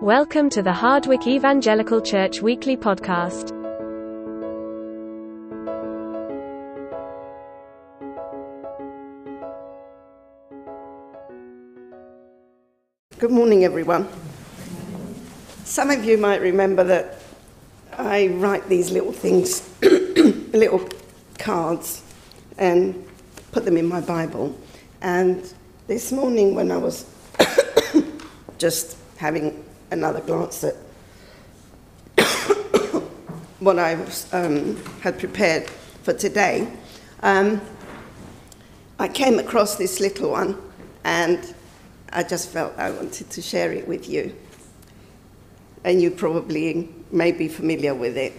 Welcome to the Hardwick Evangelical Church Weekly Podcast. Good morning, everyone. Some of you might remember that I write these little things, little cards, and put them in my Bible. And this morning, when I was just having another glance at what I um, had prepared for today, um, I came across this little one, and I just felt I wanted to share it with you. And you probably may be familiar with it.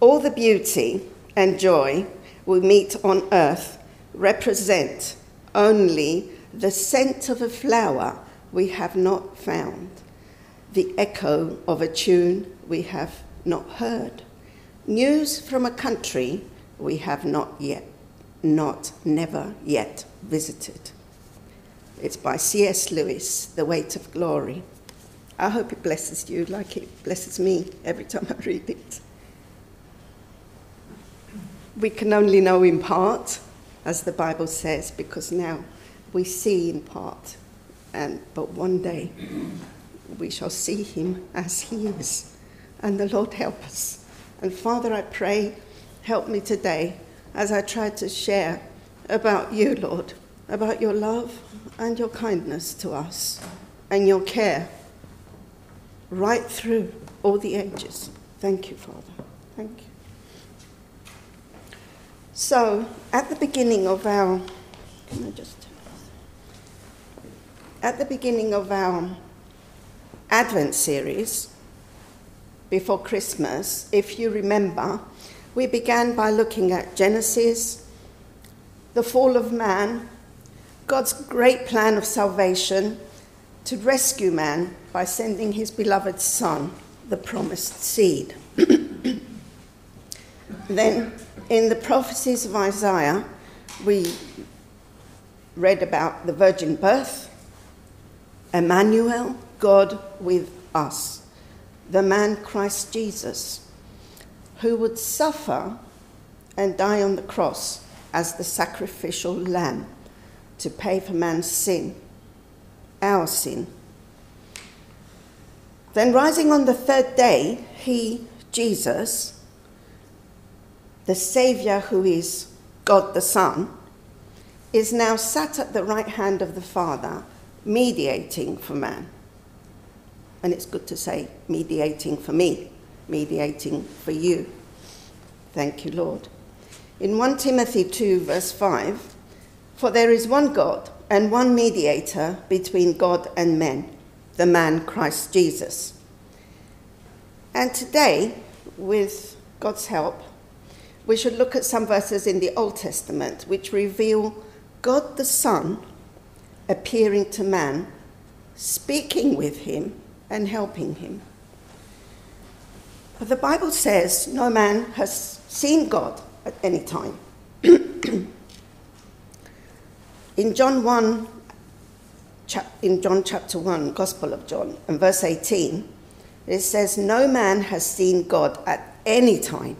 All the beauty and joy we meet on earth represent only the scent of a flower we have not found, the echo of a tune we have not heard, news from a country we have not yet, not never yet visited. It's by C.S. Lewis, The Weight of Glory. I hope it blesses you like it blesses me every time I read it. We can only know in part, as the Bible says, because now we see in part, and but one day we shall see him as he is. And the Lord help us. And Father, I pray, help me today as I try to share about you, Lord, about your love and your kindness to us and your care right through all the ages. Thank you, Father. Thank you. So, at the beginning of our, can I just, at the beginning of our Advent series before Christmas, if you remember, we began by looking at Genesis, the fall of man, God's great plan of salvation to rescue man by sending his beloved Son, the promised seed. then, in the prophecies of Isaiah, we read about the virgin birth, Emmanuel, God with us, the man Christ Jesus, who would suffer and die on the cross as the sacrificial lamb to pay for man's sin, our sin. Then, rising on the third day, he, Jesus, the Saviour who is God the Son, is now sat at the right hand of the Father, mediating for man. And it's good to say, mediating for me, mediating for you. Thank you, Lord. In 1 Timothy 2, verse 5, for there is one God and one mediator between God and men, the man Christ Jesus. And today, with God's help, we should look at some verses in the Old Testament which reveal God the Son appearing to man, speaking with him, and helping him. But the Bible says no man has seen God at any time. in John 1, in John chapter 1, Gospel of John, and verse 18, it says, No man has seen God at any time.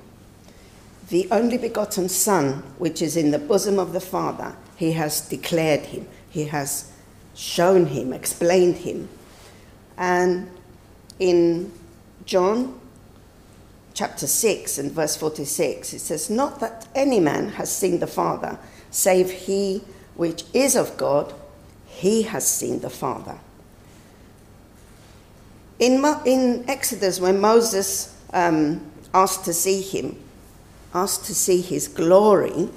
The only begotten Son, which is in the bosom of the Father, he has declared him, he has shown him, explained him. And in John chapter 6 and verse 46, it says, Not that any man has seen the Father, save he which is of God, he has seen the Father. In, Mo- in Exodus, when Moses um, asked to see him, asked to see his glory,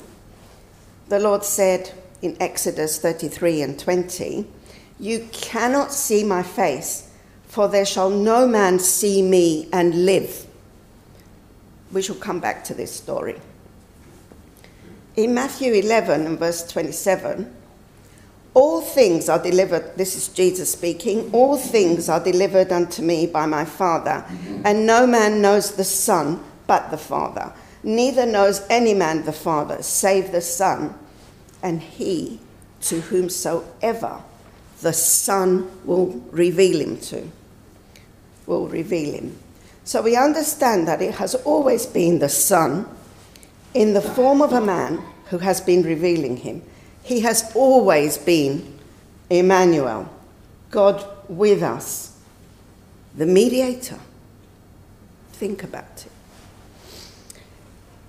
the Lord said in Exodus 33 and 20, You cannot see my face, for there shall no man see me and live. We shall come back to this story. In Matthew 11 and verse 27, all things are delivered, this is Jesus speaking, all things are delivered unto me by my Father, and no man knows the Son but the Father. Neither knows any man the Father save the Son, and he to whomsoever the Son will reveal him to. Will reveal him. So we understand that it has always been the Son in the form of a man who has been revealing him. He has always been Emmanuel, God with us, the mediator. Think about it.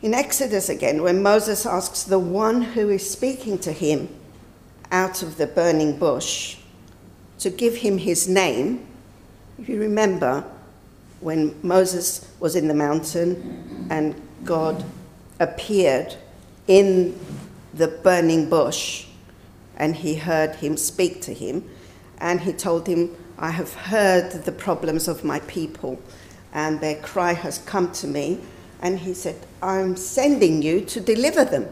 In Exodus again, when Moses asks the one who is speaking to him out of the burning bush to give him his name, if you remember when Moses was in the mountain and God appeared in the burning bush and he heard him speak to him and he told him, I have heard the problems of my people and their cry has come to me and he said, I'm sending you to deliver them.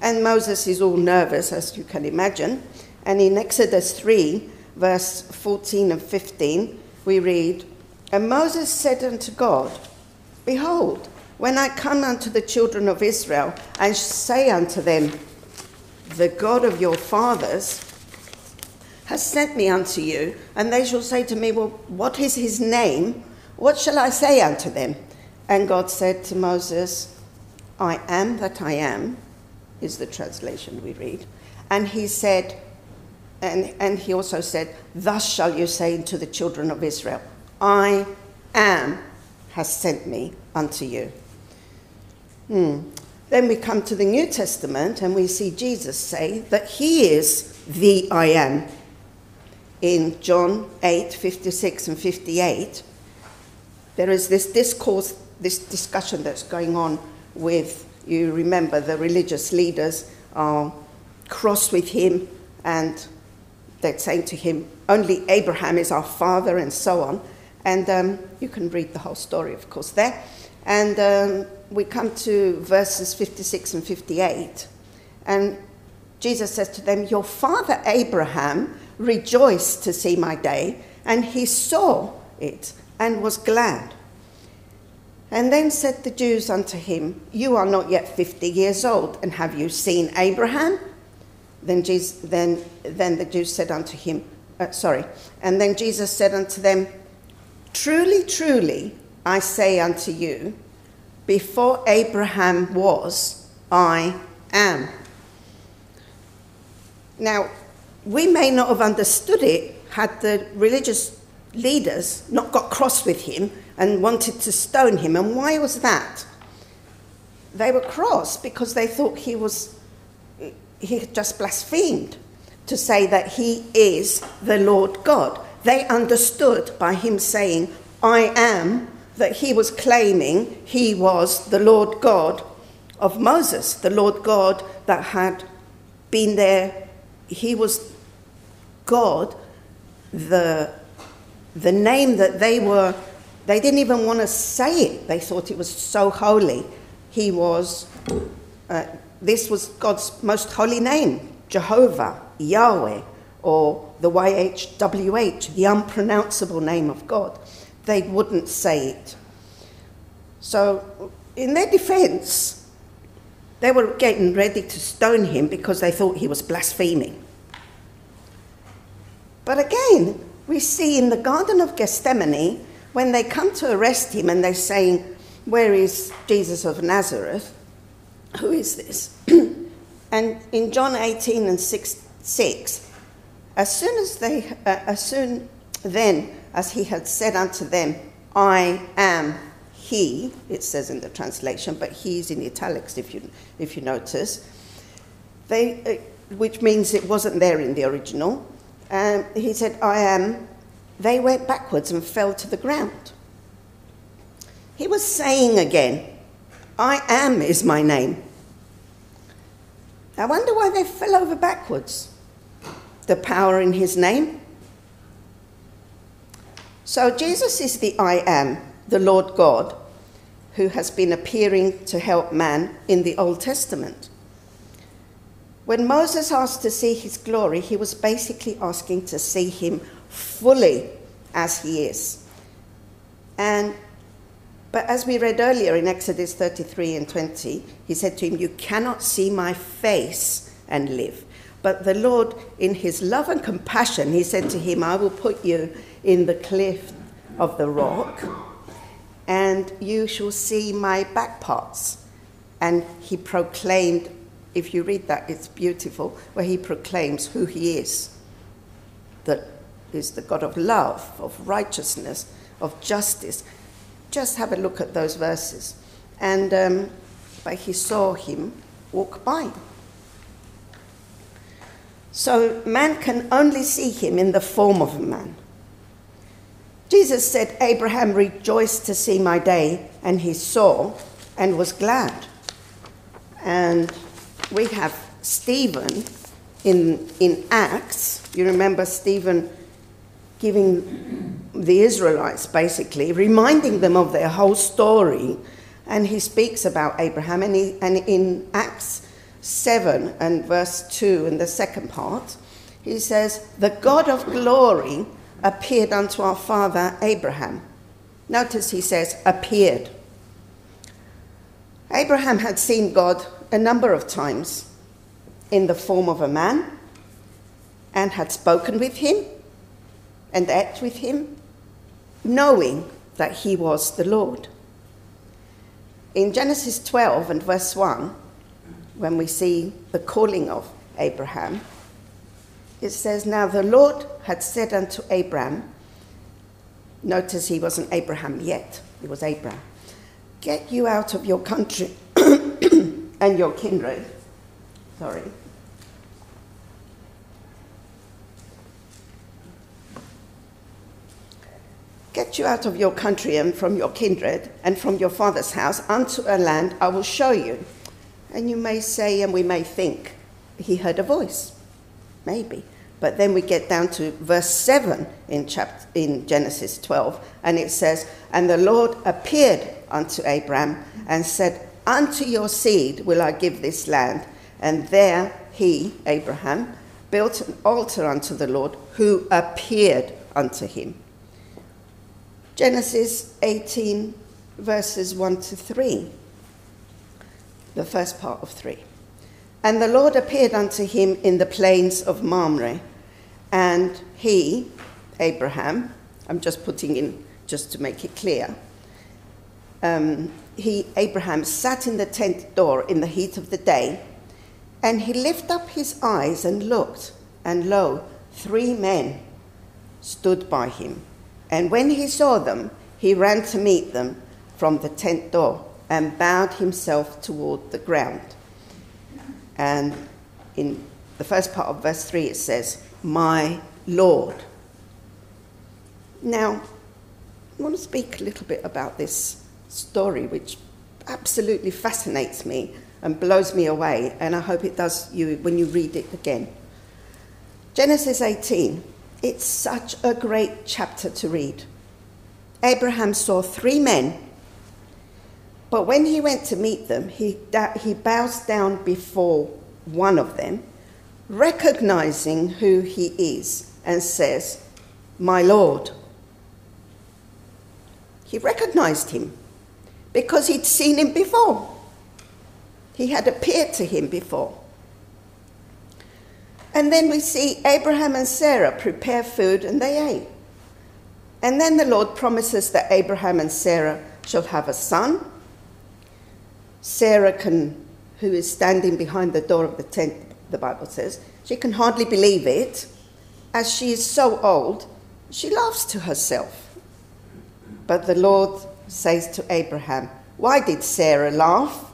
And Moses is all nervous, as you can imagine. And in Exodus 3, verse 14 and 15, we read, And Moses said unto God, Behold, when I come unto the children of Israel and say unto them, The God of your fathers has sent me unto you, and they shall say to me, Well, what is his name? What shall I say unto them? And God said to Moses, I am that I am, is the translation we read. And he said, and, and he also said, Thus shall you say to the children of Israel, I am has sent me unto you. Hmm. Then we come to the New Testament and we see Jesus say that he is the I am. In John 8 56 and 58, there is this discourse this discussion that's going on with, you remember, the religious leaders are cross with him and they're saying to him, only Abraham is our father, and so on. And um, you can read the whole story, of course, there. And um, we come to verses 56 and 58. And Jesus says to them, Your father Abraham rejoiced to see my day, and he saw it and was glad. And then said the Jews unto him, You are not yet fifty years old, and have you seen Abraham? Then, Jesus, then, then the Jews said unto him, uh, Sorry. And then Jesus said unto them, Truly, truly, I say unto you, before Abraham was, I am. Now, we may not have understood it had the religious leaders not got cross with him and wanted to stone him. And why was that? They were cross because they thought he was he had just blasphemed to say that he is the Lord God. They understood by him saying, I am, that he was claiming he was the Lord God of Moses, the Lord God that had been there. He was God, the, the name that they were they didn't even want to say it. They thought it was so holy. He was, uh, this was God's most holy name, Jehovah, Yahweh, or the YHWH, the unpronounceable name of God. They wouldn't say it. So, in their defense, they were getting ready to stone him because they thought he was blaspheming. But again, we see in the Garden of Gethsemane, when they come to arrest him and they're saying, Where is Jesus of Nazareth? Who is this? and in John 18 and 6, 6 as soon as they, uh, as soon then as he had said unto them, I am he, it says in the translation, but he's in italics if you, if you notice, they, uh, which means it wasn't there in the original. Um, he said, I am they went backwards and fell to the ground. He was saying again, I am is my name. I wonder why they fell over backwards. The power in his name. So Jesus is the I am, the Lord God, who has been appearing to help man in the Old Testament. When Moses asked to see his glory, he was basically asking to see him fully as he is. And but as we read earlier in Exodus 33 and 20, he said to him, You cannot see my face and live. But the Lord, in his love and compassion, he said to him, I will put you in the cliff of the rock, and you shall see my back parts. And he proclaimed, if you read that, it's beautiful, where he proclaims who he is that is the God of love, of righteousness, of justice. Just have a look at those verses. And um, but he saw him walk by. So man can only see him in the form of a man. Jesus said, Abraham rejoiced to see my day, and he saw and was glad. And we have Stephen in, in Acts. You remember Stephen giving the Israelites basically, reminding them of their whole story. And he speaks about Abraham, and, he, and in Acts 7 and verse 2, in the second part, he says, The God of glory appeared unto our father Abraham. Notice he says, appeared. Abraham had seen God a number of times in the form of a man and had spoken with him and ate with him, knowing that he was the Lord. In Genesis 12 and verse 1, when we see the calling of Abraham, it says, Now the Lord had said unto Abram, notice he wasn't Abraham yet, he was Abram, get you out of your country and your kindred. Sorry. Get you out of your country and from your kindred and from your father's house unto a land I will show you. And you may say, and we may think, he heard a voice. Maybe. But then we get down to verse 7 in, chapter, in Genesis 12, and it says, And the Lord appeared unto Abraham and said, Unto your seed will I give this land. And there he, Abraham, built an altar unto the Lord, who appeared unto him. Genesis 18, verses 1 to 3, the first part of 3. And the Lord appeared unto him in the plains of Mamre, and he, Abraham, I'm just putting in just to make it clear, um, he, Abraham, sat in the tent door in the heat of the day, and he lifted up his eyes and looked, and lo, three men stood by him. And when he saw them, he ran to meet them from the tent door and bowed himself toward the ground. And in the first part of verse 3, it says, My Lord. Now, I want to speak a little bit about this story, which absolutely fascinates me and blows me away, and I hope it does you when you read it again. Genesis 18 it's such a great chapter to read. Abraham saw three men, but when he went to meet them, he, he bows down before one of them, recognizing who he is, and says, My Lord. He recognized him because he'd seen him before. He had appeared to him before. And then we see Abraham and Sarah prepare food and they ate. And then the Lord promises that Abraham and Sarah shall have a son. Sarah can, who is standing behind the door of the tent, the Bible says, she can hardly believe it. As she is so old, she laughs to herself. But the Lord says to Abraham, Why did Sarah laugh?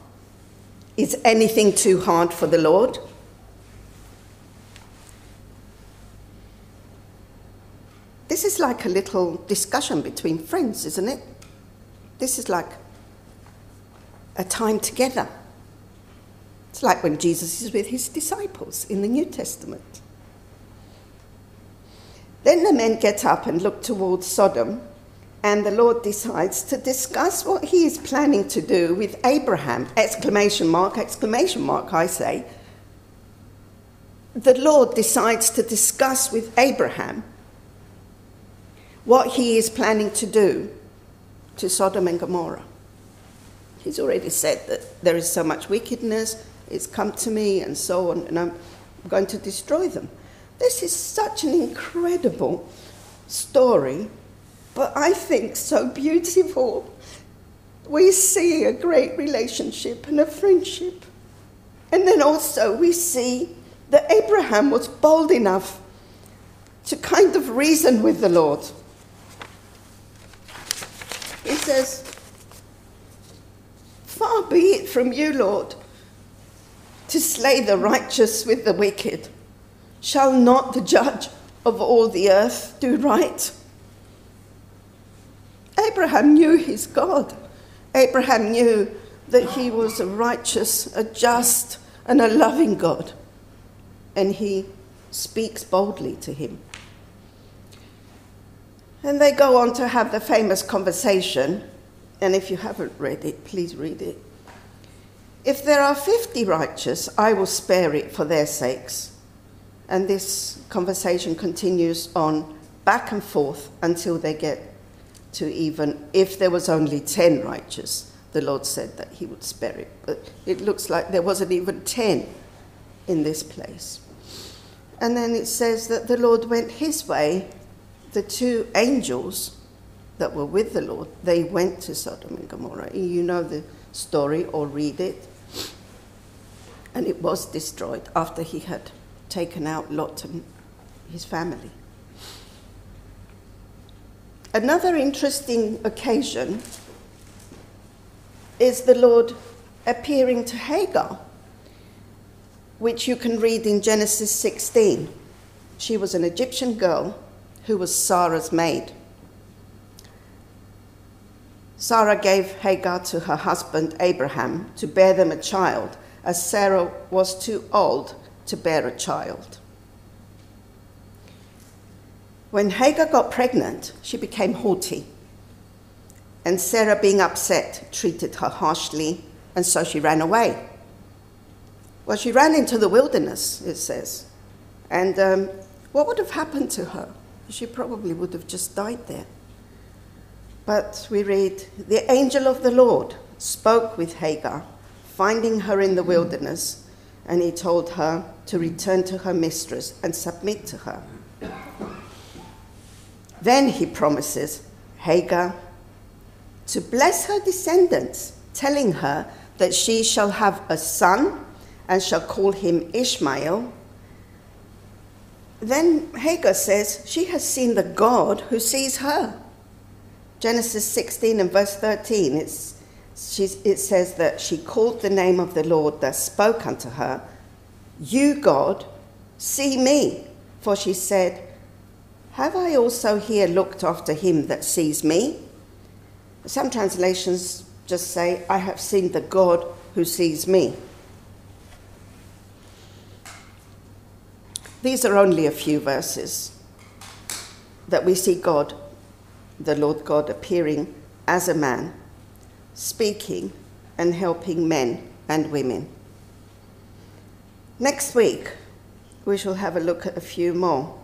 Is anything too hard for the Lord? This is like a little discussion between friends, isn't it? This is like a time together. It's like when Jesus is with his disciples in the New Testament. Then the men get up and look towards Sodom, and the Lord decides to discuss what he is planning to do with Abraham. Exclamation mark, exclamation mark, I say. The Lord decides to discuss with Abraham what he is planning to do to Sodom and Gomorrah. He's already said that there is so much wickedness, it's come to me, and so on. And I'm, going to destroy them. This is such an incredible story, but I think so beautiful. We see a great relationship and a friendship. And then also we see that Abraham was bold enough to kind of reason with the Lord. He says, Far be it from you, Lord, to slay the righteous with the wicked. Shall not the judge of all the earth do right? Abraham knew his God. Abraham knew that he was a righteous, a just, and a loving God. And he speaks boldly to him. And they go on to have the famous conversation. And if you haven't read it, please read it. If there are 50 righteous, I will spare it for their sakes. And this conversation continues on back and forth until they get to even if there was only 10 righteous, the Lord said that he would spare it. But it looks like there wasn't even 10 in this place. And then it says that the Lord went his way. The two angels that were with the Lord, they went to Sodom and Gomorrah. You know the story or read it. And it was destroyed after he had taken out Lot and his family. Another interesting occasion is the Lord appearing to Hagar, which you can read in Genesis 16. She was an Egyptian girl who was Sarah's maid. Sarah gave Hagar to her husband Abraham to bear them a child, as Sarah was too old to bear a child. When Hagar got pregnant, she became haughty. And Sarah, being upset, treated her harshly, and so she ran away. Well, she ran into the wilderness, it says. And um, what would have happened to her? She probably would have just died there. But we read, the angel of the Lord spoke with Hagar, finding her in the wilderness, and he told her to return to her mistress and submit to her. Then he promises Hagar to bless her descendants, telling her that she shall have a son and shall call him Ishmael. Then Hagar says she has seen the God who sees her. Genesis 16 and verse 13, it's, it says that she called the name of the Lord that spoke unto her, You, God, see me. For she said, have I also here looked after him that sees me? Some translations just say, I have seen the God who sees me. These are only a few verses that we see God, the Lord God, appearing as a man, speaking and helping men and women. Next week, we shall have a look at a few more.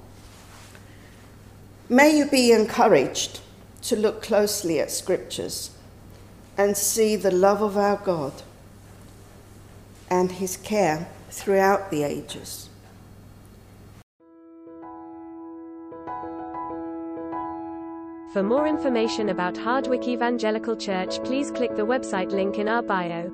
May you be encouraged to look closely at scriptures and see the love of our God and his care throughout the ages. For more information about Hardwick Evangelical Church, please click the website link in our bio.